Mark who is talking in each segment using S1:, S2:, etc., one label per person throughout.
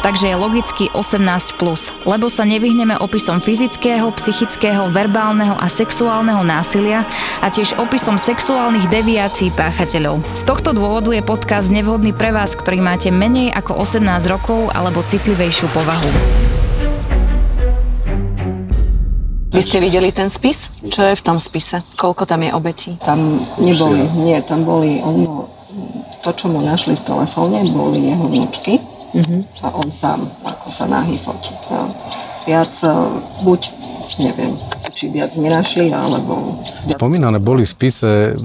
S1: takže je logicky 18+, plus, lebo sa nevyhneme opisom fyzického, psychického, verbálneho a sexuálneho násilia a tiež opisom sexuálnych deviácií páchateľov. Z tohto dôvodu je podcast nevhodný pre vás, ktorý máte menej ako 18 rokov alebo citlivejšiu povahu.
S2: Vy ste videli ten spis? Čo je v tom spise? Koľko tam je obetí?
S3: Tam neboli, nie, tam boli, ono, to, čo mu našli v telefóne, boli jeho vnúčky uh-huh. a on sám ako sa nahý fotí. No. Viac e, buď, neviem, či viac nenašli, alebo...
S4: Spomínané boli v spise,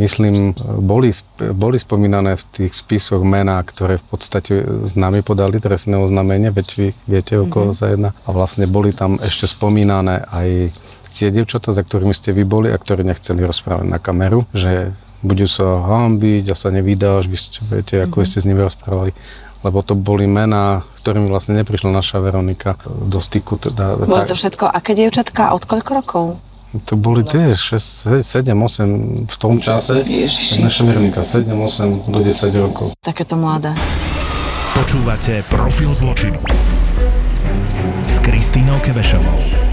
S4: myslím, boli, boli spomínané v tých spisoch mená, ktoré v podstate s nami podali trestné oznámenie, veď vy viete, o koho mm-hmm. sa jedná. A vlastne boli tam ešte spomínané aj tie dievčatá, za ktorými ste vy boli a ktorí nechceli rozprávať na kameru, že budú sa hambiť a sa nevydáš, vy ste, viete, ako mm-hmm. ste s nimi rozprávali lebo to boli mená, s ktorými vlastne neprišla naša Veronika do styku. Teda,
S2: Bolo to všetko aké dievčatka? Od koľko rokov?
S4: To boli tie 6, 7, 8 v tom čase. Ježiši. Naša Veronika 7, 8 do 10 rokov.
S2: Takéto mladé.
S5: Počúvate Profil zločinu s Kristínou Kevešovou.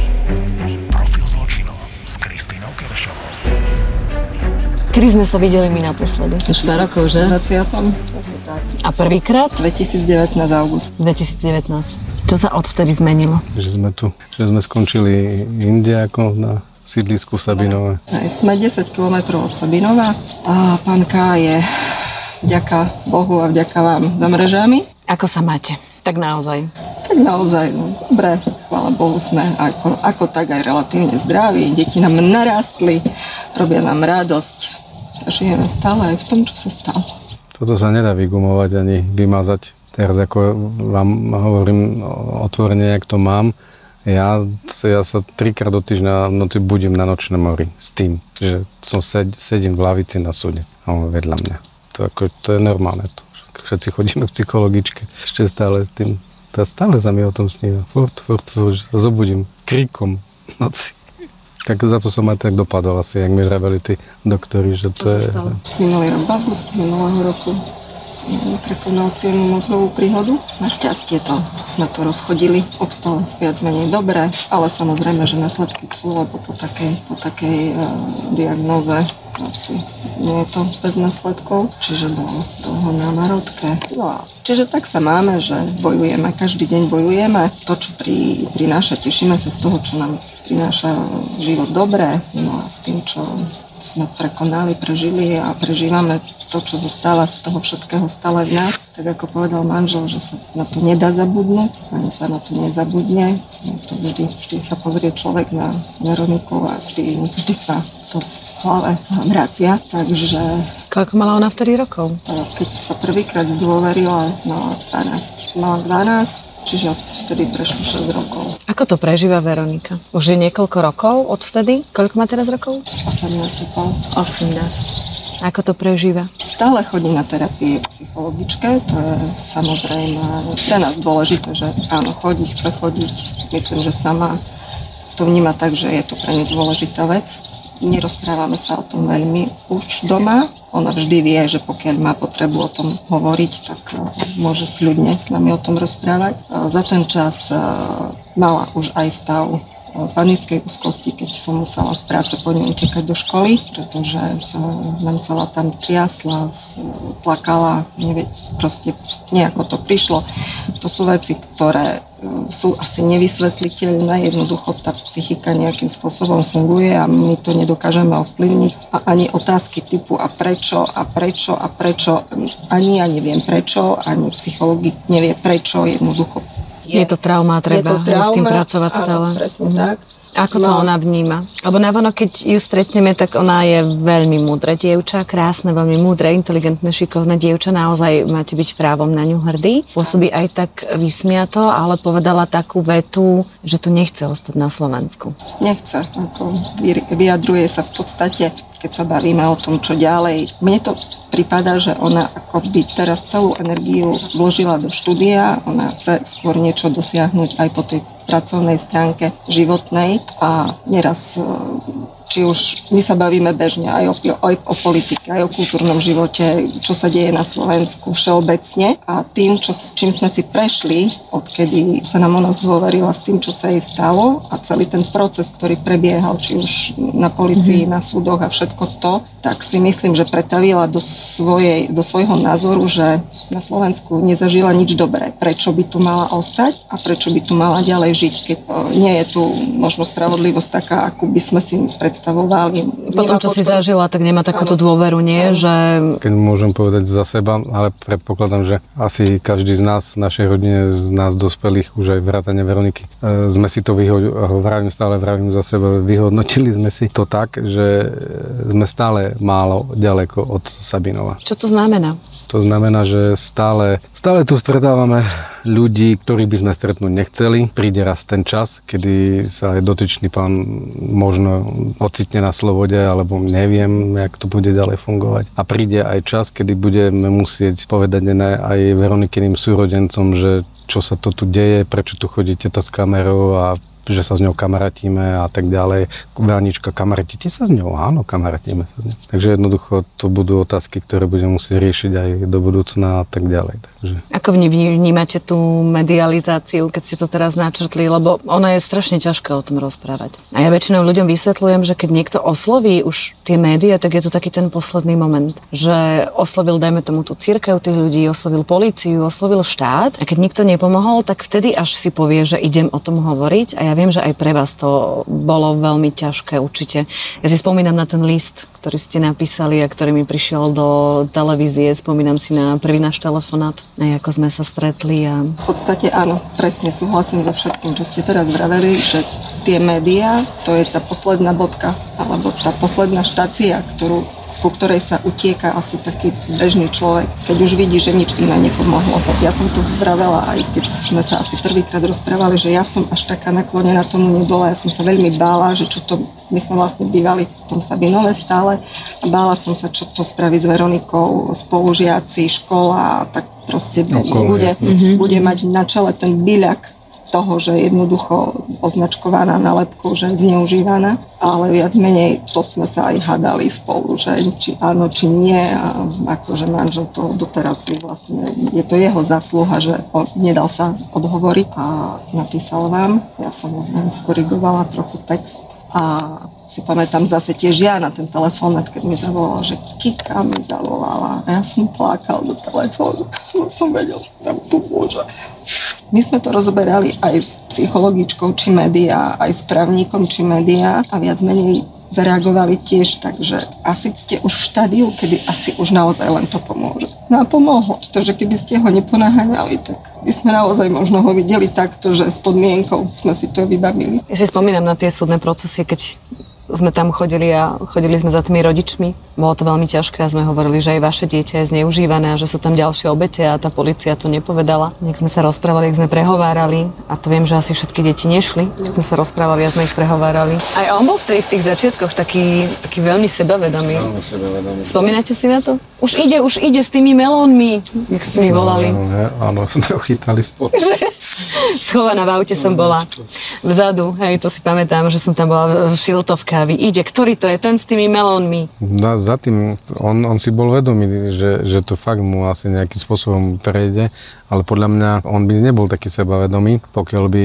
S2: Kedy sme sa videli my naposledy?
S3: Už pár rokov, že? 20. Asi
S2: tak. A prvýkrát?
S3: 2019 august.
S2: 2019. Čo sa odvtedy zmenilo?
S4: Že sme tu, že sme skončili inde ako na sídlisku Sabinové.
S3: Aj sme 10 km od Sabinova a pán K je vďaka Bohu a vďaka vám za mrežami.
S2: Ako sa máte? Tak naozaj.
S3: Tak naozaj, no dobre, chvála Bohu sme ako, ako tak aj relatívne zdraví, deti nám narástli, robia nám radosť, žijeme stále aj v tom, čo sa stalo.
S4: Toto sa nedá vygumovať ani vymazať. Teraz ako vám hovorím otvorene, jak to mám, ja, ja sa trikrát do týždňa v noci budím na nočnom mori s tým, že som sed, sedím v lavici na súde a on vedľa mňa. To, ako, to je normálne. To. Všetci chodíme v psychologičke ešte stále s tým. To stále sa mi o tom sníva. Furt, furt, furt, sa zobudím krikom noci. Tak za to som aj tak dopadol asi, jak mi vraveli tí doktori, že to Čo je...
S3: Sa stalo? Minulý rok, v minulého roku prekonal cievnú mozgovú príhodu. Našťastie to sme to rozchodili, obstal viac menej dobre, ale samozrejme, že následky sú, lebo po takej, po takej uh, diagnóze asi nie je to bez následkov, čiže bolo dlho na narodke. No a čiže tak sa máme, že bojujeme, každý deň bojujeme. To, čo pri, prináša, tešíme sa z toho, čo nám prináša život dobré, no a s tým, čo sme prekonali, prežili a prežívame to, čo zostáva z toho všetkého stále v nás. Tak ako povedal manžel, že sa na to nedá zabudnúť, ani sa na to nezabudne. No to vždy, vždy sa pozrie človek na Veroniku a vždy, vždy sa to v hlave vracia, takže...
S2: Koľko mala ona vtedy rokov?
S3: Keď sa prvýkrát zdôverila, mala 12. Mala 12, čiže vtedy prešlo 6 rokov.
S2: Ako to prežíva Veronika? Už je niekoľko rokov odvtedy? Koľko má teraz rokov?
S3: 18,5.
S2: 18. Ako to prežíva?
S3: Stále chodí na terapii psychologičke, to je samozrejme pre nás dôležité, že áno, chodí, chce chodiť. Myslím, že sama to vníma tak, že je to pre ňu dôležitá vec. Nerozprávame sa o tom veľmi už doma, ona vždy vie, že pokiaľ má potrebu o tom hovoriť, tak e, môže kľudne s nami o tom rozprávať. Za ten čas e, mala už aj stav e, panickej úzkosti, keď som musela z práce po ňu utekať do školy, pretože sa nám celá tam triasla, plakala, nevie, proste nejako to prišlo. To sú veci, ktoré sú asi nevysvetliteľné, jednoducho tá psychika nejakým spôsobom funguje a my to nedokážeme ovplyvniť. A ani otázky typu a prečo, a prečo, a prečo, ani ja neviem prečo, ani psychológi nevie prečo, jednoducho.
S2: Je, je to trauma, treba je to trauma, s tým pracovať stále.
S3: Áno, presne mm. tak.
S2: Ako to
S3: No.
S2: ona vníma? Lebo navonok, keď ju stretneme, tak ona je veľmi múdre dievča, krásne, veľmi múdre, inteligentné, šikovné dievča. Naozaj máte byť právom na ňu hrdý. Pôsobí aj tak vysmiato, ale povedala takú vetu, že tu nechce ostať na Slovensku.
S3: Nechce, ako vy- vyjadruje sa v podstate, keď sa bavíme o tom, čo ďalej. Mne to prípada, že ona ako by teraz celú energiu vložila do štúdia, ona chce skôr niečo dosiahnuť aj po tej pracovnej stránke životnej a neraz e, či už my sa bavíme bežne aj o, aj o politike, aj o kultúrnom živote, čo sa deje na Slovensku všeobecne a tým, čo, čím sme si prešli, odkedy sa nám ona zdôverila s tým, čo sa jej stalo a celý ten proces, ktorý prebiehal, či už na policii, na súdoch a všetko to, tak si myslím, že pretavila do, svojej, do svojho názoru, že na Slovensku nezažila nič dobré. Prečo by tu mala ostať a prečo by tu mala ďalej žiť, keď e, nie je tu možno spravodlivosť taká, akú by sme si predstavovali.
S2: Po tom,
S3: Nemá
S2: čo si zažila, tak nemá takúto dôveru, nie? Že
S4: Keď môžem povedať za seba, ale predpokladám, že asi každý z nás, v našej rodine, z nás dospelých, už aj vrátane Veroniky, e, sme si to vyhodnotili, vravím stále, vravím za seba, vyhodnotili sme si to tak, že sme stále málo ďaleko od Sabinova.
S2: čo to znamená?
S4: To znamená, že stále, stále tu stretávame ľudí, ktorých by sme stretnúť nechceli. Príde raz ten čas, kedy sa aj dotyčný pán možno ocitne na slobode, alebo neviem, jak to bude ďalej fungovať. A príde aj čas, kedy budeme musieť povedať ne aj Veronikyným súrodencom, že čo sa to tu deje, prečo tu chodíte s kamerou a že sa s ňou kamarátime a tak ďalej. Veronička, kamarátíte sa s ňou? Áno, kamarátime sa s ňou. Takže jednoducho to budú otázky, ktoré budeme musieť riešiť aj do budúcna a tak ďalej. Takže
S2: Ako vnímate tú medializáciu, keď ste to teraz načrtli, lebo ona je strašne ťažké o tom rozprávať. A ja väčšinou ľuďom vysvetľujem, že keď niekto osloví už tie médiá, tak je to taký ten posledný moment, že oslovil, dajme tomu, tú církev tých ľudí, oslovil políciu, oslovil štát a keď nikto nepomohol, tak vtedy až si povie, že idem o tom hovoriť a ja viem, že aj pre vás to bolo veľmi ťažké určite. Ja si spomínam na ten list, ktorý ste napísali a ktorý mi prišiel do televízie. Spomínam si na prvý náš telefonát, aj ako sme sa stretli a
S3: V podstate áno, presne súhlasím so všetkým, čo ste teraz vraveli, že tie médiá, to je tá posledná bodka, alebo tá posledná štácia, ktorú, ku ktorej sa utieka asi taký bežný človek, keď už vidí, že nič iné nepomohlo. Ja som tu vravela aj keď sme sa asi prvýkrát rozprávali, že ja som až taká naklonená tomu nebola, ja som sa veľmi bála, že čo to, my sme vlastne bývali v tom Sabinove stále a bála som sa, čo to spraví s Veronikou, spolužiaci, škola, tak proste
S4: Okolo
S3: bude,
S4: je.
S3: bude mať na čele ten byľak toho, že jednoducho označkovaná nálepkou, že je zneužívaná, ale viac menej to sme sa aj hádali spolu, že či áno, či nie a akože manžel to doteraz si vlastne, je to jeho zasluha, že on nedal sa odhovoriť a napísal vám, ja som len skorigovala trochu text a si pamätám zase tiež ja na ten telefónat, keď mi zavolala, že Kika mi zavolala a ja som plakal do telefónu, no som vedel, nám pomôže. My sme to rozoberali aj s psychologičkou či média, aj s právnikom či média a viac menej zareagovali tiež tak, že asi ste už v štádiu, kedy asi už naozaj len to pomôže. No a pomohlo, pretože keby ste ho neponaháňali, tak by sme naozaj možno ho videli takto, že s podmienkou sme si to vybavili.
S2: Ja si spomínam na tie súdne procesy, keď sme tam chodili a chodili sme za tými rodičmi. Bolo to veľmi ťažké a sme hovorili, že aj vaše dieťa je zneužívané a že sú tam ďalšie obete a tá policia to nepovedala. Nech sme sa rozprávali, jak sme prehovárali a to viem, že asi všetky deti nešli. Sme sa rozprávali a sme ich prehovárali. Aj on bol vtedy v tých začiatkoch taký, taký veľmi sebavedomý.
S4: sebavedomý.
S2: Spomínate si na to? Už ide, už ide s tými melónmi, jak ste mi volali.
S4: Áno, he, áno, sme ho chytali spolu.
S2: Schovaná v aute som bola vzadu, hej, to si pamätám, že som tam bola v šiltovka. Vy ide, ktorý to je, ten s tými melónmi.
S4: Na, za tým, on, on si bol vedomý, že, že to fakt mu asi nejakým spôsobom prejde, ale podľa mňa on by nebol taký sebavedomý, pokiaľ by,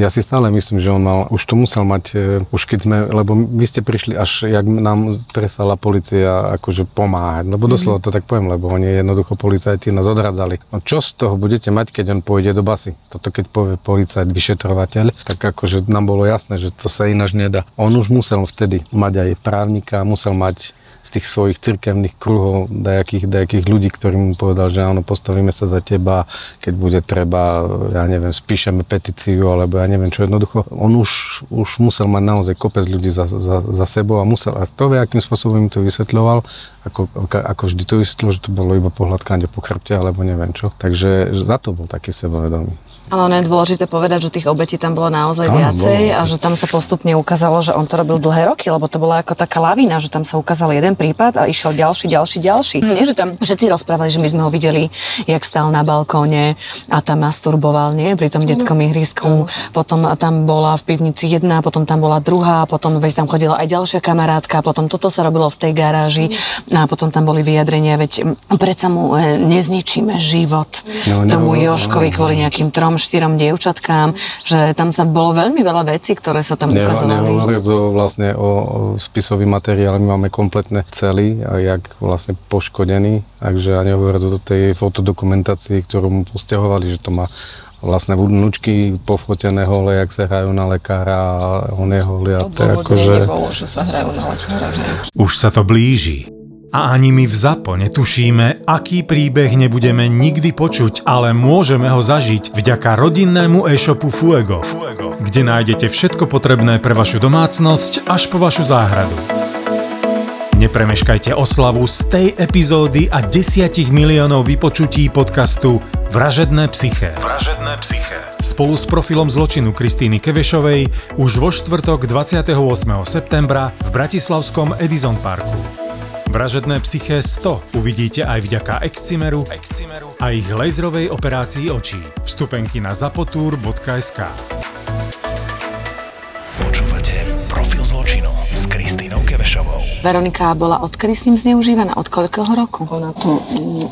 S4: ja si stále myslím, že on mal, už to musel mať, e, už keď sme, lebo vy ste prišli až, jak nám prestala policia akože pomáhať, lebo doslova to tak poviem, lebo oni jednoducho policajti nás odradzali. No čo z toho budete mať, keď on pôjde do basy? Toto keď povie policajt, vyšetrovateľ, tak akože nám bolo jasné, že to sa ináč nedá. On už musel vtedy mať aj právnika, musel mať tých svojich cirkevných kruhov, dajakých, dajakých ľudí, ktorí mu povedal, že áno, postavíme sa za teba, keď bude treba, ja neviem, spíšeme petíciu, alebo ja neviem čo, jednoducho. On už, už musel mať naozaj kopec ľudí za, za, za sebou a musel, a to akým spôsobom im to vysvetľoval, ako, ako vždy to vysvetľoval, že to bolo iba pohľadkanie po chrbte, alebo neviem čo. Takže za to bol taký sebavedomý.
S2: Ale ono je dôležité povedať, že tých obetí tam bolo naozaj
S4: Áno,
S2: viacej
S4: bolo.
S2: a že tam sa postupne ukázalo, že on to robil dlhé roky, lebo to bola ako taká lavína, že tam sa ukázal jeden prípad a išiel ďalší, ďalší, ďalší.
S4: Mhm.
S2: Nie, že tam všetci rozprávali, že my sme ho videli, jak stál na balkóne a tam masturboval, nie, pri tom detskom ihrisku. Potom tam bola v pivnici jedna, potom tam bola druhá, potom veď tam chodila aj ďalšia kamarátka, potom toto sa robilo v tej garáži a potom tam boli vyjadrenia, veď predsa mu e, nezničíme život
S4: No, no,
S2: tomu
S4: no,
S2: Joškovi
S4: no.
S2: kvôli nejakým trom, štyrom dievčatkám, že tam sa bolo veľmi veľa vecí, ktoré sa tam
S4: Ne,
S2: ukazovali.
S4: nehovoriac o, vlastne o, o spisový materiál, my máme kompletné celý, a jak vlastne poškodený, takže a nehovoriac o tej fotodokumentácii, ktorú mu posťahovali, že to má vlastne vnúčky pofotené hole, jak sa hrajú na lekára a on je holý a to je akože...
S3: nebolo, že sa hrajú na lekára.
S6: Už sa to blíži. A ani my v ZAPO netušíme, aký príbeh nebudeme nikdy počuť, ale môžeme ho zažiť vďaka rodinnému e-shopu Fuego, Fuego, kde nájdete všetko potrebné pre vašu domácnosť až po vašu záhradu. Nepremeškajte oslavu z tej epizódy a desiatich miliónov vypočutí podcastu Vražedné psyché. Vražedné psyché. Spolu s profilom zločinu Kristýny Kevešovej už vo štvrtok 28. septembra v Bratislavskom Edison Parku. Vražedné psyché 100 uvidíte aj vďaka Excimeru, Excimeru a ich laserovej operácii očí. Vstupenky na zapotur.sk
S5: Počúvate Profil zločinu s Kristínou Kevešovou.
S2: Veronika bola odkedy s ním zneužívaná? Od koľkého roku?
S3: Ona to,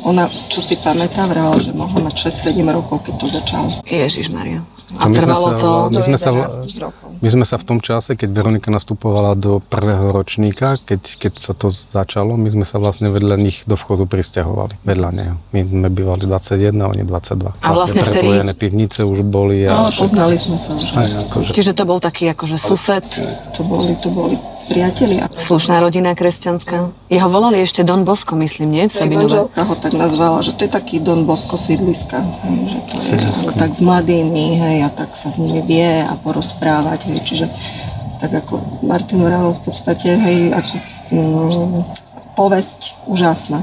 S3: ona, čo si pamätá, vrala, že mohla mať 6-7 rokov, keď to začalo.
S2: Ježiš Maria. A
S4: sme
S2: trvalo
S4: sa-
S2: to...
S4: My sme, sa,
S3: 11 rokov.
S4: My sme sa v tom čase, keď Veronika nastupovala do prvého ročníka, keď, keď sa to začalo, my sme sa vlastne vedľa nich do vchodu pristahovali. Vedľa neho. My sme bývali 21, oni 22.
S2: A vlastne vtedy-
S4: prepojené pivnice už boli.
S3: No,
S4: A,
S3: ale poznali sme sa už.
S4: aj, akože,
S2: Čiže to bol taký akože sused,
S3: To boli, to boli priatelia.
S2: slušná rodina kresťanská. Jeho volali ešte Don Bosco, myslím, nie? V Sabinove.
S3: manželka ho tak nazvala, že to je taký Don Bosco sídliska, že to je ale tak s mladými, hej, a tak sa s nimi vie a porozprávať, hej, čiže tak ako Martin vravel v podstate, hej, ako mm, povesť úžasná.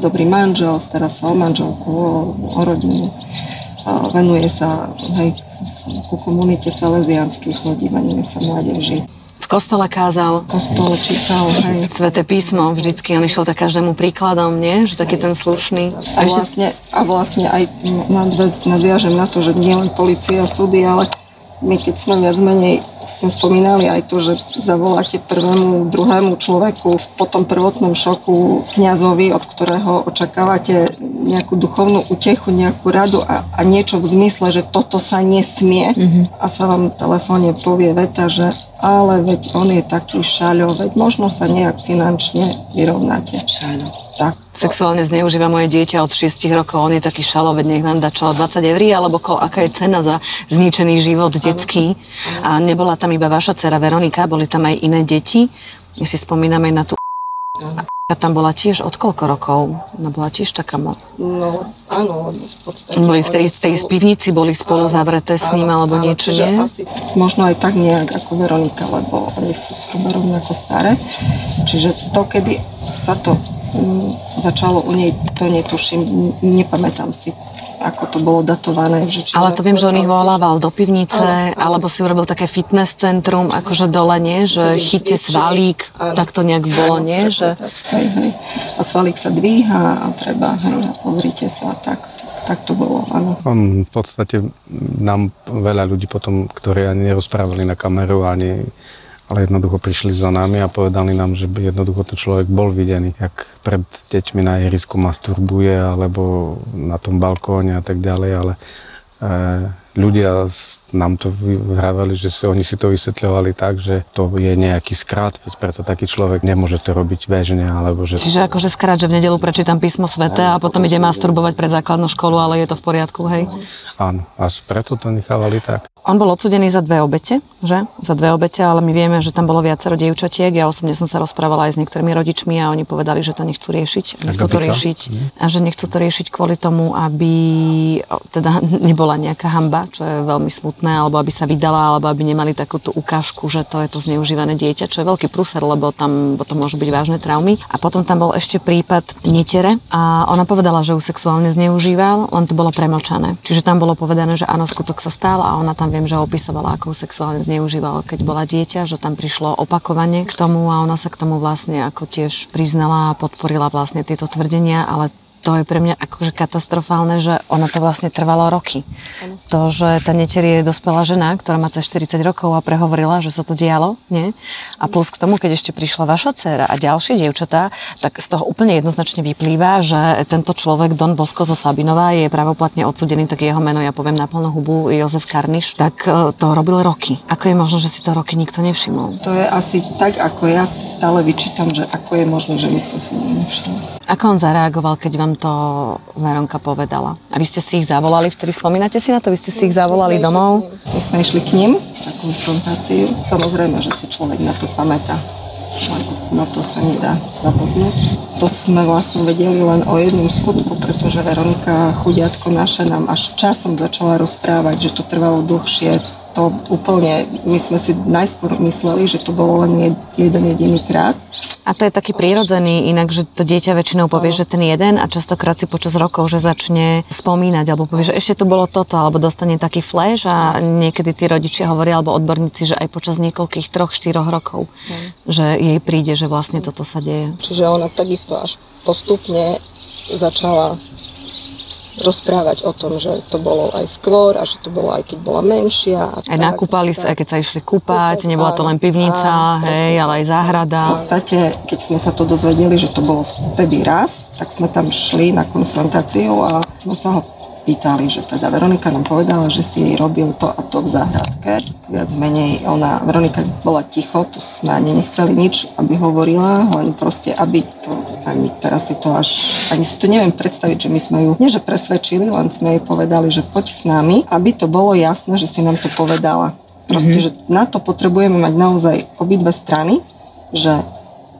S3: Dobrý manžel, stará sa o manželku, o, o rodinu, a venuje sa, hej, ku komunite salesianských ľudí, venuje sa mládeži.
S2: V kostole kázal
S3: Kostol čítal, hej,
S2: Sveté písmo, vždycky on išiel tak každému príkladom, nie? Že taký ten slušný.
S3: A vlastne, a vlastne aj nadväz, nadviažem na to, že nie len policia, súdy, ale my keď sme viac menej sme spomínali aj to, že zavoláte prvému, druhému človeku po tom prvotnom šoku kňazovi, od ktorého očakávate nejakú duchovnú utechu, nejakú radu a, a niečo v zmysle, že toto sa nesmie a sa vám v telefóne povie veta, že ale veď on je taký šaľo, veď možno sa nejak finančne vyrovnáte.
S2: Šaľo.
S3: Tak.
S2: Sexuálne zneužíva moje dieťa od 6 rokov, on je taký šaloved, nech vám dá čo, 20 eur, alebo ko, aká je cena za zničený život detský. A nebola tam iba vaša dcera Veronika, boli tam aj iné deti. My si spomíname na tú a tam bola tiež od koľko rokov? Ona bola tiež taká mo-
S3: No, áno, v podstate.
S2: Boli v tej, tej spivnici, boli spolu zavreté s ním,
S3: Áno,
S2: alebo
S3: áno,
S2: niečo, nie?
S3: Asi, možno aj tak nejak ako Veronika, lebo oni sú zhruba rovnako staré. Čiže to, kedy sa to začalo u nej, to netuším, nepamätám si, ako to bolo datované. Že či
S2: Ale to viem, že on ich volával do pivnice,
S3: Áno, áno.
S2: alebo si urobil také fitness centrum, akože dole, nie? Že
S3: cvičili.
S2: svalík,
S3: Áno.
S2: tak to nejak bolo, nie? Že...
S3: tak. Hej, hej. A svalík sa dvíha a treba, hej, pozrite sa, tak, tak to bolo, áno.
S4: On v podstate nám veľa ľudí potom, ktorí ani nerozprávali na kameru, ani, ale jednoducho prišli za nami a povedali nám, že by jednoducho ten človek bol videný, jak pred deťmi na ihrisku masturbuje, alebo na tom balkóne a tak ďalej, ale e, ľudia nám to vraveli, že si, oni si to vysvetľovali tak, že to je nejaký skrat, veď preto taký človek nemôže to robiť bežne, alebo že...
S2: Čiže akože skrát, že v nedelu prečítam písmo svete a potom ide masturbovať pred základnú školu, ale je to v poriadku, hej?
S4: Áno, až preto to nechávali tak.
S2: On bol odsudený za dve obete, že? Za dve obete, ale my vieme, že tam bolo viacero dievčatiek. Ja osobne som sa rozprávala aj s niektorými rodičmi a oni povedali, že to nechcú riešiť. Nechcú to riešiť a že nechcú to riešiť kvôli tomu, aby teda nebola nejaká hamba, čo je veľmi smutné, alebo aby sa vydala, alebo aby nemali takúto ukážku, že to je to zneužívané dieťa, čo je veľký prúser, lebo tam potom môžu byť vážne traumy. A potom tam bol ešte prípad netere a ona povedala, že ju sexuálne zneužíval, len to bolo premlčané. Čiže tam bolo povedané, že áno, skutok sa stal a ona tam viem, že opisovala, ako ju sexuálne zneužíval, keď bola dieťa, že tam prišlo opakovane k tomu a ona sa k tomu vlastne ako tiež priznala a podporila vlastne tieto tvrdenia, ale to je pre mňa akože katastrofálne, že ono to vlastne trvalo roky. To, že tá netier je dospelá žena, ktorá má cez 40 rokov a prehovorila, že sa to dialo, nie? A plus k tomu, keď ešte prišla vaša dcéra a ďalšie dievčatá, tak z toho úplne jednoznačne vyplýva, že tento človek, Don Bosco zo Sabinova, je pravoplatne odsudený, tak jeho meno ja poviem na plnú hubu, Jozef Karniš, tak e, to robil roky. Ako je možno, že si to roky nikto nevšimol?
S3: To je asi tak, ako ja si stále vyčítam, že ako je možné, že my sme si nevšimli.
S2: Ako on zareagoval, keď vám to Veronka povedala? A vy ste si ich zavolali, vtedy spomínate si na to? Vy ste si ich zavolali
S3: My
S2: domov?
S3: My sme išli k ním na konfrontáciu. Samozrejme, že si človek na to pamätá. Na to sa nedá zabudnúť. To sme vlastne vedeli len o jednom skutku, pretože Veronika chudiatko naša nám až časom začala rozprávať, že to trvalo dlhšie. To úplne, my sme si najskôr mysleli, že to bolo len jed- jeden jediný krát.
S2: A to je taký prírodzený, inak, že to dieťa väčšinou povie, že ten jeden a častokrát si počas rokov, že začne spomínať, alebo povie, že ešte tu bolo toto, alebo dostane taký flash a niekedy tí rodičia hovoria, alebo odborníci, že aj počas niekoľkých troch, štyroch rokov, že jej príde, že vlastne toto sa deje.
S3: Čiže ona takisto až postupne začala rozprávať o tom, že to bolo aj skôr a že to bolo aj keď bola menšia. A
S2: Aj nakúpali sa, aj keď sa išli kúpať, nebola to len pivnica, hej, ale aj záhrada.
S3: V podstate, keď sme sa to dozvedeli, že to bolo vtedy raz, tak sme tam šli na konfrontáciu a sme sa ho pýtali, že teda Veronika nám povedala, že si robil to a to v záhradke. Viac menej ona, Veronika bola ticho, to sme ani nechceli nič, aby hovorila, len proste, aby to, ani teraz si to až, ani si to neviem predstaviť, že my sme ju, nie že presvedčili, len sme jej povedali, že poď s nami, aby to bolo jasné, že si nám to povedala. Proste, že na to potrebujeme mať naozaj obidve strany, že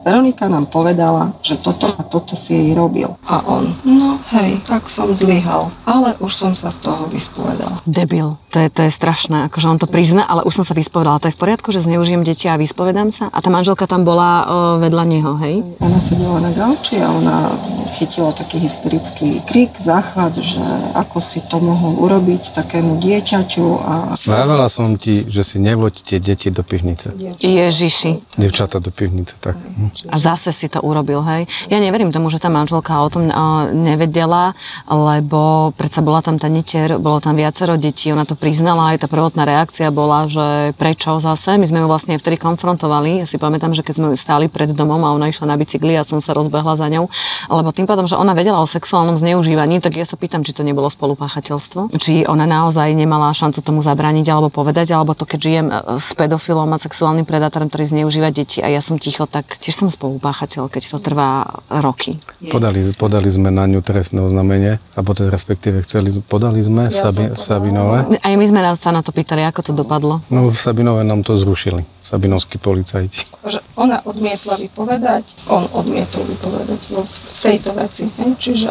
S3: Veronika nám povedala, že toto a toto si jej robil. A on, no hej, tak som zlyhal, ale už som sa z toho vyspovedal.
S2: Debil. To je, to je strašné, akože on to prizna, ale už som sa vyspovedala. To je v poriadku, že zneužijem deti a vyspovedám sa? A tá manželka tam bola o, vedľa neho, hej?
S3: Ona sedela na gauči a ona chytila taký hysterický krik, záchvat, že ako si to mohol urobiť takému dieťaťu a
S4: Vravela som ti, že si nevoď tie deti do pivnice.
S2: Ježiši.
S4: Devčata do pivnice, tak.
S2: A zase si to urobil, hej? Ja neverím tomu, že tá manželka o tom uh, nevedela, lebo predsa bola tam tá netier, bolo tam viacero detí, ona to priznala, aj tá prvotná reakcia bola, že prečo zase? My sme ju vlastne vtedy konfrontovali. Ja si pamätám, že keď sme stáli pred domom a ona išla na bicykli a som sa rozbehla za ňou, lebo tým pádom, že ona vedela o sexuálnom zneužívaní, tak ja sa pýtam, či to nebolo spolupáchateľstvo, či ona naozaj nemala šancu tomu zabrániť alebo povedať, alebo to, keď žijem e, s pedofilom a sexuálnym predátorom, ktorý zneužíva deti a ja som ticho, tak tiež som spolupáchateľ, keď to trvá roky.
S4: Podali, podali sme na ňu trestné oznámenie, alebo teda respektíve chceli, podali sme
S3: Ja
S4: Sabi,
S3: som podala.
S2: Aj my sme sa na to pýtali, ako to dopadlo.
S4: No v Sabinové nám to zrušili, sabinovskí policajti.
S3: že ona odmietla vypovedať, on odmietol vypovedať vo, v tejto veci. Hej? Čiže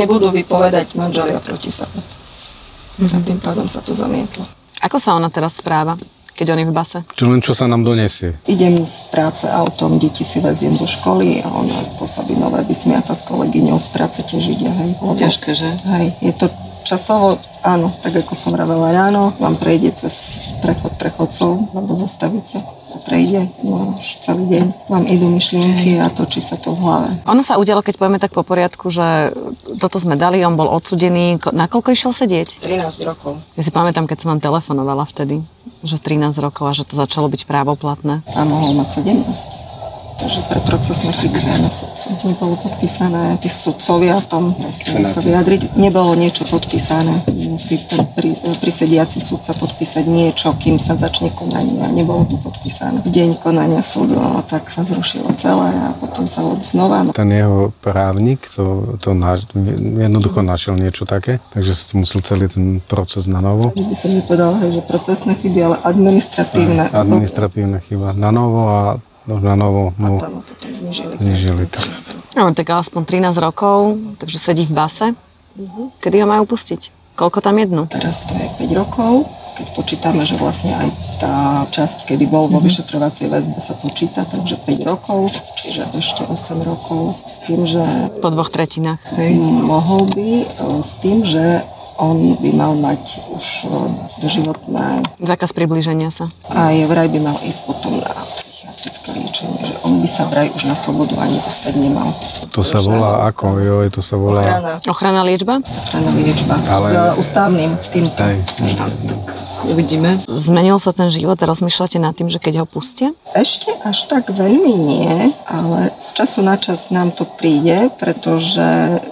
S3: nebudú vypovedať manželia proti sebe. A tým pádom sa to zamietlo.
S2: Ako sa ona teraz správa, keď on je v base?
S4: Čo len čo sa nám donesie.
S3: Idem z práce autom, deti si veziem zo školy a ona po Sabinové vysmiata s kolegyňou z práce tiež ide. Hej? Lebo,
S2: Ťažké, že?
S3: Hej, je to časovo, áno, tak ako som vravela ráno, vám prejde cez prechod prechodcov, alebo zastavíte prejde, no už celý deň vám idú myšlienky a točí sa to v hlave.
S2: Ono sa udialo, keď povieme tak po poriadku, že toto sme dali, on bol odsudený. Ko- Nakoľko išiel sedieť?
S3: 13 rokov
S2: Ja si pamätám, keď som vám telefonovala vtedy, že 13 rokov a že to začalo byť právoplatné.
S3: a mohol mať 17. že pre procesné chyby na sudcu nebolo podpísané, tí sudcovia v tom presne sa vyjadriť, nebolo niečo podpísané. Musí ten prisediaci sudca podpísať niečo, kým sa začne konanie a nebolo to podpísané. Deň konania súdu, no, tak sa zrušilo celé a potom sa znova.
S4: Ten jeho právnik to, to naš, jednoducho našiel niečo také, takže si musel celý ten proces na novo.
S3: By som nepovedala, že procesné chyby, ale administratívne.
S4: Aj, administratívne chyba na novo a na novo
S3: mu no, znižili.
S4: znižili
S2: No, tak aspoň 13 rokov, takže sedí v base. Uh-huh. Kedy ho majú pustiť? Koľko tam jednu?
S3: Teraz to je 5 rokov, keď počítame, že vlastne aj tá časť, kedy bol vo mhm. vyšetrovacej väzbe sa počíta, takže 5 rokov, čiže ešte 8 rokov s tým, že...
S2: Po dvoch tretinách.
S3: Mohol by e, s tým, že on by mal mať už e, doživotné...
S2: Zákaz približenia sa.
S3: A je vraj by mal ísť potom na psychiatrické liečenie, že on by sa vraj už na slobodu ani dostať nemal.
S4: To sa volá ako? Jo, to sa volá...
S2: Ochrana. Ochrana liečba?
S3: Ochrana liečba. Ale... S ústavným týmto. Aj, tak
S2: Uvidíme. Zmenil sa ten život a rozmýšľate nad tým, že keď ho pustia?
S3: Ešte až tak veľmi nie, ale z času na čas nám to príde, pretože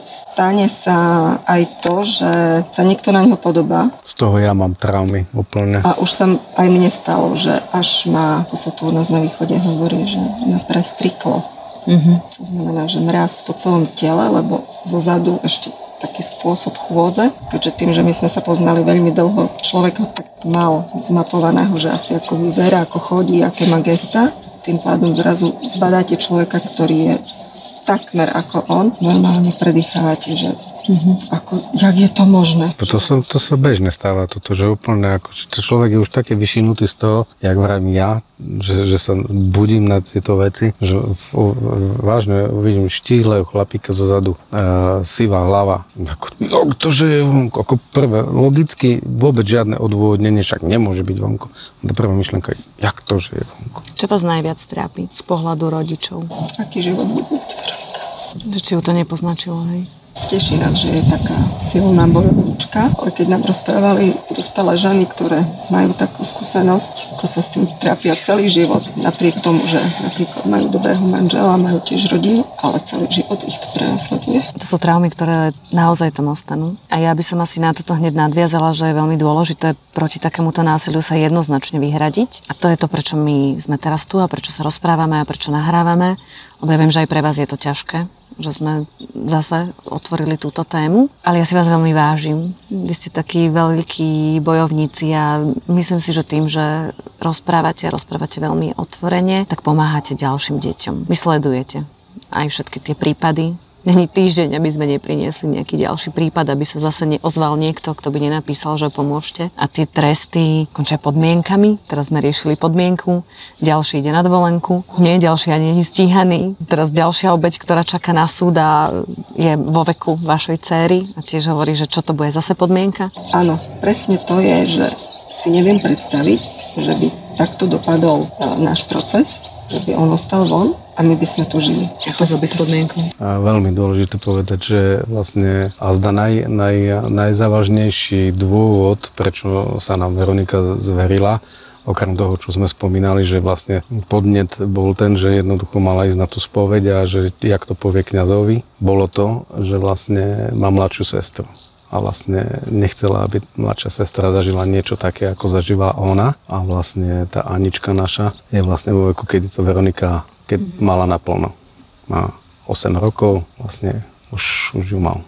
S3: stane sa aj to, že sa niekto na ňo podobá.
S4: Z toho ja mám traumy úplne.
S3: A už sa aj mne stalo, že až ma, to sa tu u nás na východe hovorí, že ma prestriklo. Mm-hmm. To znamená, že mraz po celom tele, lebo zo zadu ešte taký spôsob chôdze, keďže tým, že my sme sa poznali veľmi dlho, človek ho tak mal zmapovaného, že asi ako vyzerá, ako chodí, aké má gesta, tým pádom zrazu zbadáte človeka, ktorý je takmer ako on, normálne predýchávate, že Uh-huh. Ako, jak je to možné?
S4: To, to, sa, to sa bežne stáva, toto, že úplne ako, to človek je už také vyšinutý z toho, jak vravím ja, že, že sa budím na tieto veci, že v, vážne vidím štíhleho chlapíka zo zadu, uh, sivá hlava, ako, no, ktože je vonku, ako prvé, logicky vôbec žiadne odôvodnenie, však nemôže byť vonku. To prvá myšlenka, jak to, že je vonku.
S2: Čo vás najviac trápi z pohľadu rodičov?
S3: Aký život bude
S2: Či ju to nepoznačilo, hej?
S3: Teší nás, že je taká silná bojovnička, ale keď nám rozprávali dospelé ženy, ktoré majú takú skúsenosť, ako sa s tým trápia celý život, napriek tomu, že napríklad majú dobrého manžela, majú tiež rodinu, ale celý život ich to prenasleduje.
S2: To sú traumy, ktoré naozaj tam ostanú. A ja by som asi na toto hneď nadviazala, že je veľmi dôležité proti takémuto násiliu sa jednoznačne vyhradiť. A to je to, prečo my sme teraz tu a prečo sa rozprávame a prečo nahrávame. Lebo ja viem, že aj pre vás je to ťažké že sme zase otvorili túto tému. Ale ja si vás veľmi vážim. Vy ste takí veľkí bojovníci a myslím si, že tým, že rozprávate rozprávate veľmi otvorene, tak pomáhate ďalším deťom. Vy sledujete aj všetky tie prípady, Není týždeň, aby sme nepriniesli nejaký ďalší prípad, aby sa zase neozval niekto, kto by nenapísal, že pomôžte. A tie tresty končia podmienkami. Teraz sme riešili podmienku, ďalší ide na dovolenku, nie, ďalší ani nie stíhaný. Teraz ďalšia obeď, ktorá čaká na súd a je vo veku vašej céry a tiež hovorí, že čo to bude zase podmienka.
S3: Áno, presne to je, že si neviem predstaviť, že by takto dopadol e, náš proces, že by on ostal von a my by sme tu žili.
S2: Ako to by s podmienkou?
S4: A veľmi dôležité povedať, že vlastne a zda naj, naj, najzávažnejší dôvod, prečo sa nám Veronika zverila, okrem toho, čo sme spomínali, že vlastne podnet bol ten, že jednoducho mala ísť na tú spoveď a že jak to povie kňazovi, bolo to, že vlastne má mladšiu sestru a vlastne nechcela, aby mladšia sestra zažila niečo také, ako zažíva ona. A vlastne tá Anička naša je vlastne vo veku, kedy to Veronika, keď mala naplno. Má 8 rokov, vlastne už, už ju mal.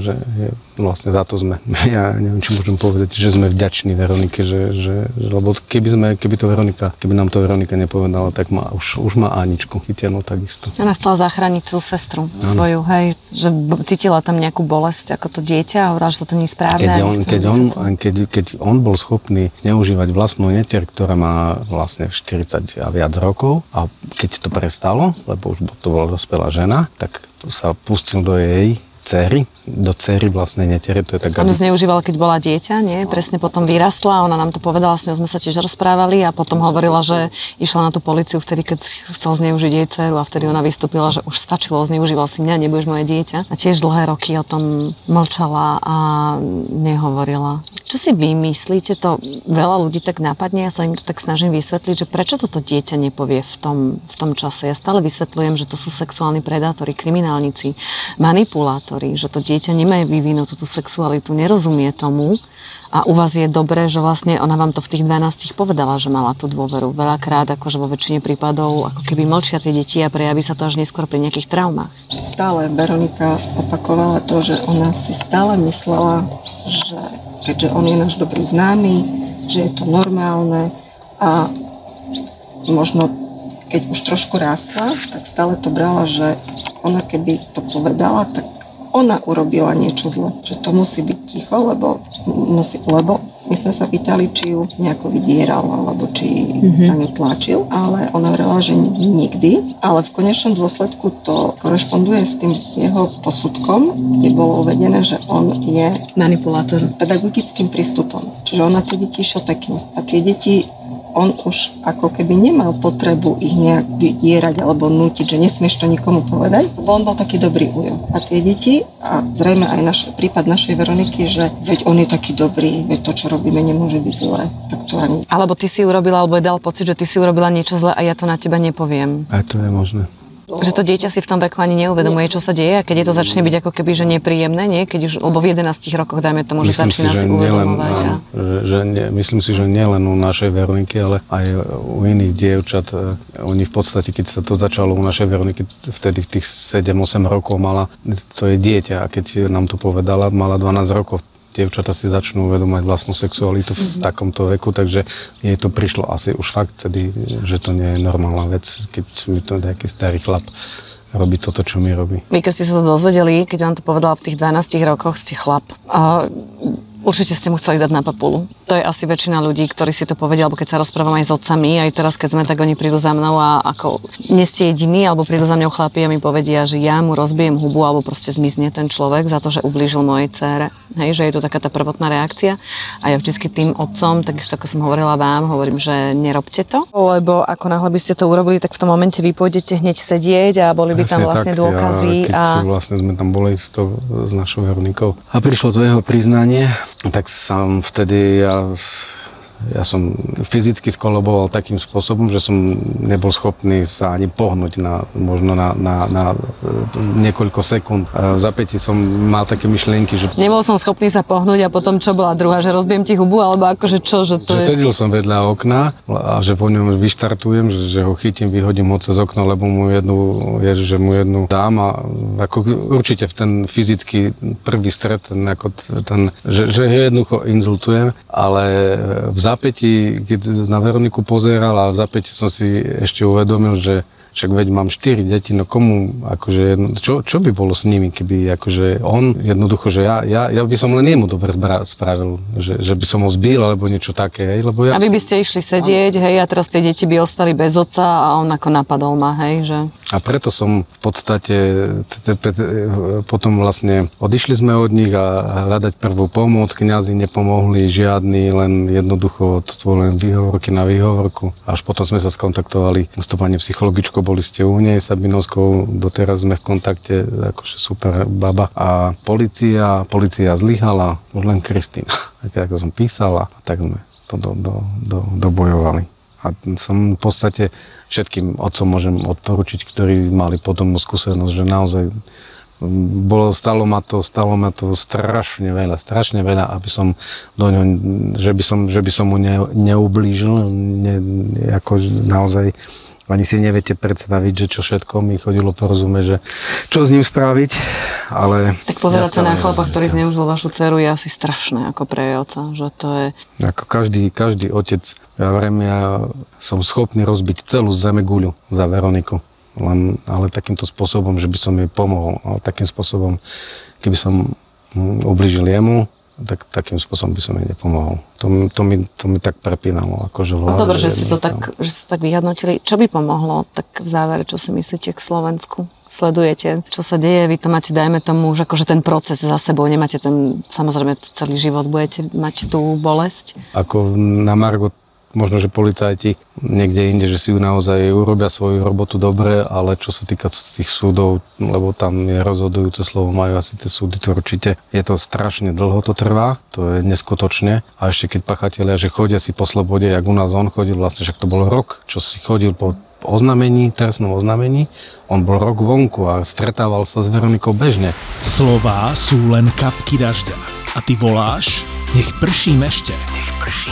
S4: Je, vlastne za to sme, ja neviem, či môžem povedať, že sme vďační Veronike, že, že, že lebo keby, sme, keby to Veronika, keby nám to Veronika nepovedala, tak má, už, už má Aničku chytianú takisto.
S2: Ona chcela zachrániť tú sestru ano. svoju, hej, že cítila tam nejakú bolesť ako to dieťa a hovorila, že to nie je správne.
S4: Keď on, keď, on, keď, keď on bol schopný neužívať vlastnú netier, ktorá má vlastne 40 a viac rokov a keď to prestalo, lebo už to bola dospelá žena, tak sa pustil do jej dcery, do dcery vlastnej netere, to je tak,
S2: On
S4: aby...
S2: zneužíval, keď bola dieťa, nie? Presne potom vyrastla, ona nám to povedala, s ňou sme sa tiež rozprávali a potom hovorila, že išla na tú policiu vtedy, keď chcel zneužiť jej dceru a vtedy ona vystúpila, že už stačilo, zneužíval si mňa, nebudeš moje dieťa. A tiež dlhé roky o tom mlčala a nehovorila. Čo si vy myslíte, to veľa ľudí tak napadne, ja sa im to tak snažím vysvetliť, že prečo toto dieťa nepovie v tom, v tom čase. Ja stále vysvetľujem, že to sú sexuálni predátori, kriminálnici, manipulátori, že to dieťa nemá vyvinúť tú sexualitu, nerozumie tomu a u vás je dobré, že vlastne ona vám to v tých 12 povedala, že mala tú dôveru. Veľakrát, akože vo väčšine prípadov, ako keby mlčia tie deti a prejaví sa to až neskôr pri nejakých traumách.
S3: Stále Veronika opakovala to, že ona si stále myslela, že keďže on je náš dobrý známy, že je to normálne a možno keď už trošku rástla, tak stále to brala, že ona keby to povedala, tak ona urobila niečo zle. Že to musí byť ticho, lebo, musí, lebo my sme sa pýtali, či ju nejako vydieral, alebo či mm-hmm. na ňu tlačil, ale ona hovorila, že nikdy, ale v konečnom dôsledku to korešponduje s tým jeho posudkom, kde bolo uvedené, že on je
S2: Manipulátor.
S3: pedagogickým prístupom. Čiže ona tie deti išiel pekne. A tie deti on už ako keby nemal potrebu ich nejak vydierať alebo nútiť, že nesmieš to nikomu povedať, lebo on bol taký dobrý ujo. A tie deti, a zrejme aj naš, prípad našej Veroniky, že veď on je taký dobrý, veď to, čo robíme, nemôže byť zlé. Tak to ani...
S2: Alebo ty si urobila, alebo je dal pocit, že ty si urobila niečo zle a ja to na teba nepoviem.
S4: Aj to je možné.
S2: Že to dieťa si v tom veku ani neuvedomuje, čo sa deje a keď je to začne byť ako keby, že nepríjemné, nie? Keď už, lebo v 11 rokoch, dajme tomu, že začína si,
S4: nielen,
S2: uvedomovať. A...
S4: že, že nie, myslím si, že nielen u našej Veroniky, ale aj u iných dievčat. e, Oni v podstate, keď sa to začalo u našej Veroniky, vtedy v tých 7-8 rokov mala, to je dieťa a keď nám to povedala, mala 12 rokov dievčata si začnú uvedomať vlastnú sexualitu v takomto veku, takže jej to prišlo asi už fakt tedy, že to nie je normálna vec, keď mi to nejaký starý chlap robí toto, čo mi robí.
S2: Vy, keď ste sa to dozvedeli, keď vám to povedala v tých 12 rokoch, ste chlap. A určite ste mu chceli dať na papulu. To je asi väčšina ľudí, ktorí si to povedia, alebo keď sa rozprávam aj s otcami, aj teraz, keď sme, tak oni prídu za mnou a ako nie ste jediní, alebo prídu za mňou chlapi a mi povedia, že ja mu rozbijem hubu, alebo proste zmizne ten človek za to, že ublížil mojej cére. Hej, že je to taká tá prvotná reakcia. A ja vždycky tým otcom, takisto ako som hovorila vám, hovorím, že nerobte to. Lebo ako náhle by ste to urobili, tak v tom momente vy pôjdete hneď sedieť a boli by tam
S4: Presne
S2: vlastne
S4: tak,
S2: dôkazy.
S4: Ja, keď
S2: a...
S4: vlastne sme tam boli s, to, s našou Veronikou a prišlo to jeho priznanie, tak som vtedy ja, ja som fyzicky skoloboval takým spôsobom, že som nebol schopný sa ani pohnúť na, možno na, na, na e, niekoľko sekúnd. A v zapäti som mal také myšlienky, že
S2: Nebol som schopný sa pohnúť a potom čo bola druhá, že rozbijem ti hubu, alebo akože čo, že to
S4: že
S2: je...
S4: sedel som vedľa okna a že po ňom vyštartujem, že, že ho chytím, vyhodím ho cez okno, lebo mu jednu, je, že mu jednu dám a ako určite v ten fyzický prvý stret, ten, ako ten, že, že ho jednoducho inzultujem, ale v zápäti, keď na Veroniku pozeral a v zápäti som si ešte uvedomil, že však veď mám 4 deti, no komu, akože, jedno, čo, čo by bolo s nimi, keby akože on, jednoducho, že ja, ja, ja by som len jemu dobre zbra- spravil, že, že by som ho zbil, alebo niečo také, hej, lebo ja...
S2: A vy by ste išli sedieť, hej, a teraz tie deti by ostali bez oca a on ako napadol ma, hej, že...
S4: A preto som v podstate potom vlastne odišli sme od nich a hľadať prvú pomoc, kňazi nepomohli žiadny, len jednoducho to len výhovorky na výhovorku. Až potom sme sa skontaktovali s tou pani psychologičkou, boli ste u nej, Sabinovskou, doteraz sme v kontakte, akože super baba. A policia, policia zlyhala, už len Kristína. Tak ako som písala, tak sme to do, do, do, dobojovali. A som v podstate všetkým otcom môžem odporučiť, ktorí mali podobnú skúsenosť, že naozaj bolo, stalo ma to, stalo ma to strašne veľa, strašne veľa, aby som do ňo, že by som, že by som mu ne, neublížil, ne, ako naozaj ani si neviete predstaviť, že čo všetko mi chodilo porozumieť, že čo s ním spraviť, ale...
S2: Tak pozerať sa na chlapa, ktorý zneužil vašu dceru, je asi strašné ako pre oca, že to je...
S4: Ako každý, každý otec, ja vrem, ja som schopný rozbiť celú zemeguľu za Veroniku. Len, ale takýmto spôsobom, že by som jej pomohol. Ale takým spôsobom, keby som mm, ublížil jemu, tak takým spôsobom by som jej nepomohol. To, mi- to, mi, to mi tak prepínalo. Akože
S2: No dobre, že ste to tak, že ste tak vyhodnotili. Čo by pomohlo tak v závere, čo si myslíte k Slovensku? Sledujete, čo sa deje, vy to máte, dajme tomu, že akože ten proces za sebou, nemáte ten, samozrejme celý život budete mať tú bolesť.
S4: Ako na Margot možno, že policajti niekde inde, že si ju naozaj urobia svoju robotu dobre, ale čo sa týka tých súdov, lebo tam je rozhodujúce slovo, majú asi tie súdy, to určite je to strašne dlho to trvá, to je neskutočne. A ešte keď pachatelia, že chodia si po slobode, jak u nás on chodil, vlastne však to bol rok, čo si chodil po oznamení, trestnom oznamení, on bol rok vonku a stretával sa s Veronikou bežne.
S5: Slová sú len kapky dažďa. A ty voláš, nech prší mešte. Nech prší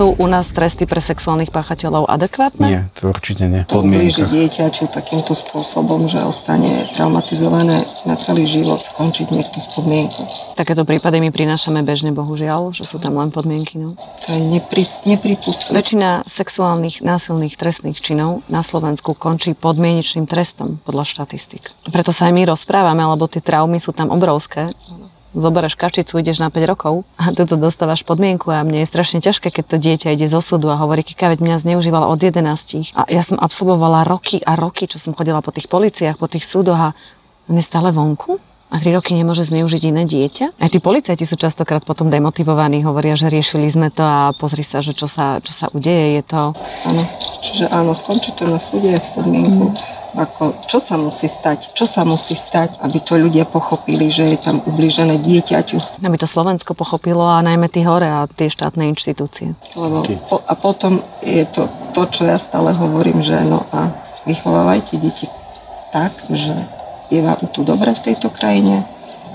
S2: Sú u nás tresty pre sexuálnych páchateľov adekvátne?
S4: Nie, to určite nie.
S3: Ublíži dieťaťu takýmto spôsobom, že ostane traumatizované na celý život, skončiť niekto z podmienku.
S2: Takéto prípady my prinášame bežne, bohužiaľ, že sú tam len podmienky. No.
S3: To je nepri, nepripustné.
S2: Väčšina sexuálnych násilných trestných činov na Slovensku končí podmienečným trestom podľa štatistik. Preto sa aj my rozprávame, lebo tie traumy sú tam obrovské zobereš kačicu, ideš na 5 rokov a tu dostávaš podmienku a mne je strašne ťažké, keď to dieťa ide zo súdu a hovorí, Kika, veď mňa zneužívala od 11. A ja som absolvovala roky a roky, čo som chodila po tých policiách, po tých súdoch a on stále vonku a 3 roky nemôže zneužiť iné dieťa. Aj tí policajti sú častokrát potom demotivovaní, hovoria, že riešili sme to a pozri sa, že čo sa, čo sa udeje, je to...
S3: Áno, čiže áno, skončí to na súde s podmienku. Mm ako, čo sa musí stať, čo sa musí stať, aby to ľudia pochopili, že je tam ubližené dieťaťu.
S2: Aby to Slovensko pochopilo a najmä tí hore a tie štátne inštitúcie.
S3: Lebo, po, a potom je to to, čo ja stále hovorím, že no a vychovávajte deti tak, že je vám tu dobre v tejto krajine,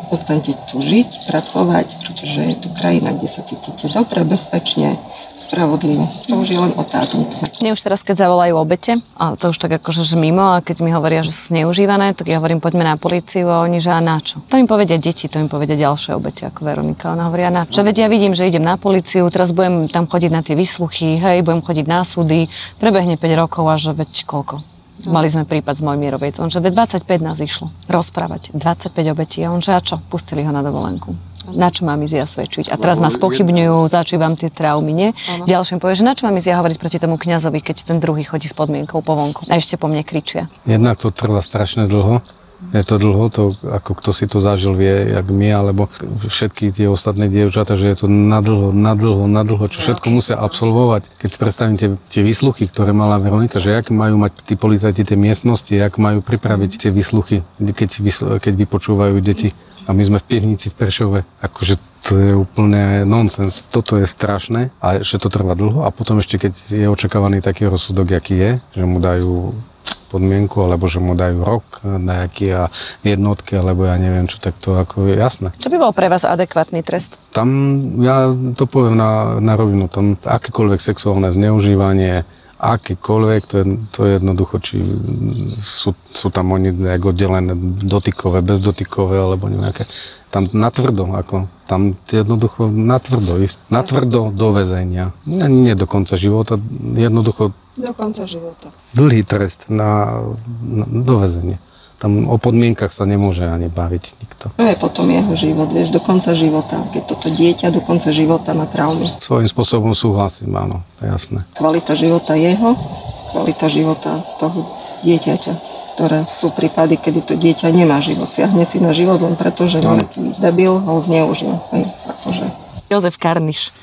S3: ostaňte tu žiť, pracovať, pretože je tu krajina, kde sa cítite dobre, bezpečne, spravodlivo. To už je len otáznik.
S2: Mne už teraz, keď zavolajú obete, a to už tak akože že mimo, a keď mi hovoria, že sú zneužívané, tak ja hovorím, poďme na políciu a oni, že a na čo? To im povedia deti, to im povedia ďalšie obete ako Veronika. Ona hovorí, a na čo? Vedia, ja vidím, že idem na políciu, teraz budem tam chodiť na tie vysluchy, hej, budem chodiť na súdy, prebehne 5 rokov a že veď koľko? Mali sme prípad z Mojmírovej, on že 25 nás išlo rozprávať, 25 obetí a on že a čo? Pustili ho na dovolenku na čo mám ísť ja svedčiť. A teraz ma spochybňujú, začívam tie traumy, nie? Ďalším povie, že na čo mám ísť ja hovoriť proti tomu kňazovi, keď ten druhý chodí s podmienkou po vonku. A ešte po mne kričia.
S4: Jednak to trvá strašne dlho. Je to dlho, to, ako kto si to zažil, vie, jak my, alebo všetky tie ostatné dievčatá, že je to nadlho, nadlho, nadlho, čo všetko musia absolvovať. Keď si predstavím tie, tie výsluchy, ktoré mala Veronika, že jak majú mať tí policajti tie miestnosti, jak majú pripraviť tie výsluchy, keď, keď vypočúvajú deti a my sme v pivnici v Prešove. Akože to je úplne nonsens. Toto je strašné a že to trvá dlho a potom ešte keď je očakávaný taký rozsudok, aký je, že mu dajú podmienku, alebo že mu dajú rok nejaký a jednotky, alebo ja neviem čo, tak to ako je jasné.
S2: Čo by bol pre vás adekvátny trest?
S4: Tam, ja to poviem na, na rovinu, tam akékoľvek sexuálne zneužívanie, akékoľvek, to je, to je jednoducho, či sú, sú tam oni nejak oddelené dotykové, bezdotykové, alebo nejaké, tam natvrdo, ako, tam jednoducho natvrdo ísť, natvrdo do väzenia. Nie, nie do konca života, jednoducho...
S3: Do konca života.
S4: Dlhý trest na, na, do väzenia. Tam o podmienkach sa nemôže ani baviť nikto.
S3: To je potom jeho život, vieš, do konca života. Keď toto dieťa do konca života má traumy.
S4: Svojím spôsobom súhlasím, áno, to je jasné.
S3: Kvalita života jeho, kvalita života toho dieťaťa ktoré sú prípady, kedy to dieťa nemá život. Siahne si na život len preto, že nejaký debil ho zneužil. Hej, akože
S2: Jozef Karniš.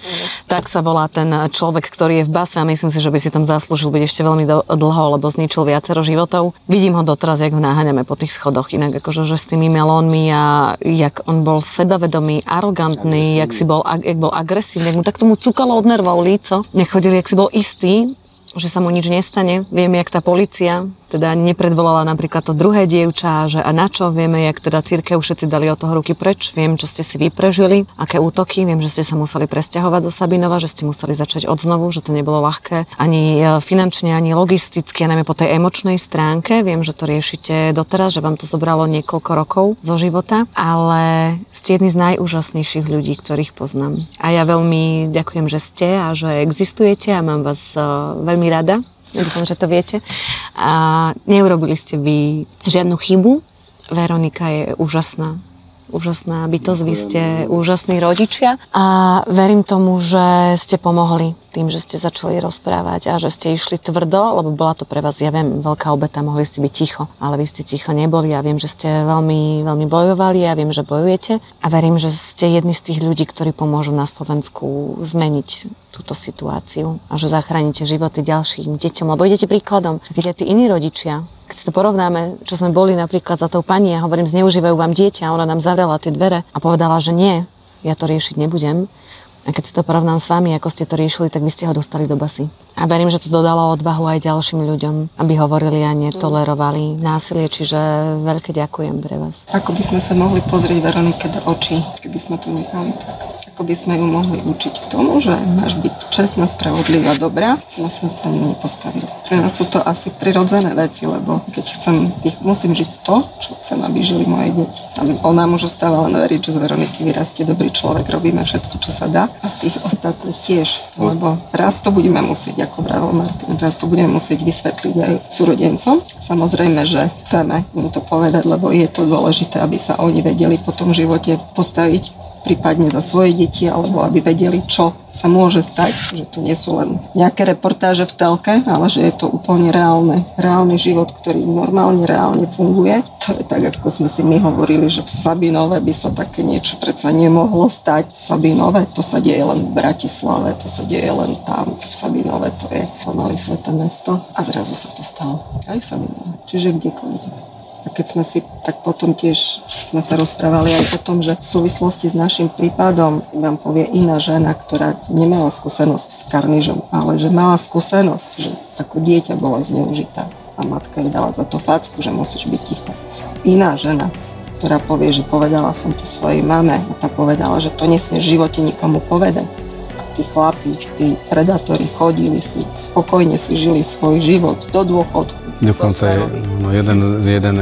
S2: Tak sa volá ten človek, ktorý je v base a myslím si, že by si tam zaslúžil byť ešte veľmi do, dlho, lebo zničil viacero životov. Vidím ho doteraz, jak ho naháňame po tých schodoch, inak akože že s tými melónmi a jak on bol sebavedomý, arogantný, jak, si bol, jak bol agresívny, jak mu tak tomu cukalo od nervov líco. Nechodil, jak si bol istý, že sa mu nič nestane. Viem, jak tá policia teda nepredvolala napríklad to druhé dievča, že a na čo vieme, jak teda církev všetci dali od toho ruky preč, viem, čo ste si vy prežili, aké útoky, viem, že ste sa museli presťahovať do Sabinova, že ste museli začať od znovu, že to nebolo ľahké ani e, finančne, ani logisticky, a najmä po tej emočnej stránke. Viem, že to riešite doteraz, že vám to zobralo niekoľko rokov zo života, ale ste jedni z najúžasnejších ľudí, ktorých poznám. A ja veľmi ďakujem, že ste a že existujete a mám vás e, veľmi rada. Dúfam, že to viete. A neurobili ste vy žiadnu chybu. Veronika je úžasná. Úžasná bytosť, vy ste úžasní rodičia. A verím tomu, že ste pomohli tým, že ste začali rozprávať a že ste išli tvrdo, lebo bola to pre vás, ja viem, veľká obeta, mohli ste byť ticho, ale vy ste ticho neboli a viem, že ste veľmi, veľmi bojovali a viem, že bojujete a verím, že ste jedni z tých ľudí, ktorí pomôžu na Slovensku zmeniť túto situáciu a že zachránite životy ďalším deťom, lebo idete príkladom, keď aj tí iní rodičia keď si to porovnáme, čo sme boli napríklad za tou pani a hovorím, zneužívajú vám dieťa, ona nám zavrela tie dvere a povedala, že nie, ja to riešiť nebudem. A keď si to porovnám s vami, ako ste to riešili, tak vy ste ho dostali do basy. A verím, že to dodalo odvahu aj ďalším ľuďom, aby hovorili a netolerovali násilie, čiže veľké ďakujem pre vás.
S3: Ako by sme sa mohli pozrieť Veronike do očí, keby sme to nechali tak ako by sme ju mohli učiť k tomu, že máš byť čestná, spravodlivá, dobrá, sme sa tam nepostavili. Pre nás sú to asi prirodzené veci, lebo keď chcem, musím žiť to, čo chcem, aby žili moje deti. A on nám už ostáva len veriť, že z Veroniky vyrastie dobrý človek, robíme všetko, čo sa dá a z tých ostatných tiež, lebo raz to budeme musieť, ako vravel Martin, raz to budeme musieť vysvetliť aj súrodencom. Samozrejme, že chceme im to povedať, lebo je to dôležité, aby sa oni vedeli po tom živote postaviť prípadne za svoje deti, alebo aby vedeli, čo sa môže stať, že to nie sú len nejaké reportáže v telke, ale že je to úplne reálne, reálny život, ktorý normálne, reálne funguje. To je tak, ako sme si my hovorili, že v Sabinove by sa také niečo predsa nemohlo stať. V Sabinove to sa deje len v Bratislave, to sa deje len tam. V Sabinove to je pomaly sveté mesto a zrazu sa to stalo. Aj v Sabinove. Čiže kdekoľvek. A keď sme si tak potom tiež sme sa rozprávali aj o tom, že v súvislosti s našim prípadom vám povie iná žena, ktorá nemala skúsenosť s karnižom, ale že mala skúsenosť, že ako dieťa bola zneužitá a matka jej dala za to facku, že musíš byť ticho. Iná žena, ktorá povie, že povedala som to svojej mame a tá povedala, že to nesmie v živote nikomu povedať. A tí chlapí, tí predátori chodili si, spokojne si žili svoj život do dôchodku
S4: Dokonca je no, jeden, jeden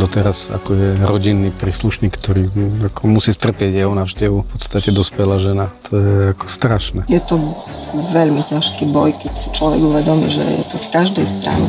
S4: doteraz ako je rodinný príslušník, ktorý ako musí strpieť jeho návštevu. V podstate dospelá žena. To je ako strašné.
S3: Je to veľmi ťažký boj, keď si človek uvedomí, že je to z každej strany.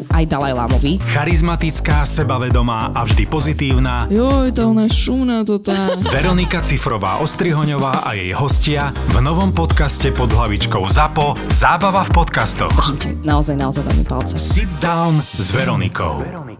S7: aj Dalaj Lámovi.
S6: Charizmatická, sebavedomá a vždy pozitívna.
S8: Joj, tá ona šumná to tá.
S6: Veronika Cifrová Ostrihoňová a jej hostia v novom podcaste pod hlavičkou ZAPO Zábava v podcastoch.
S7: Držím ti naozaj, naozaj veľmi palce.
S6: Sit down s Veronikou. Veronikou.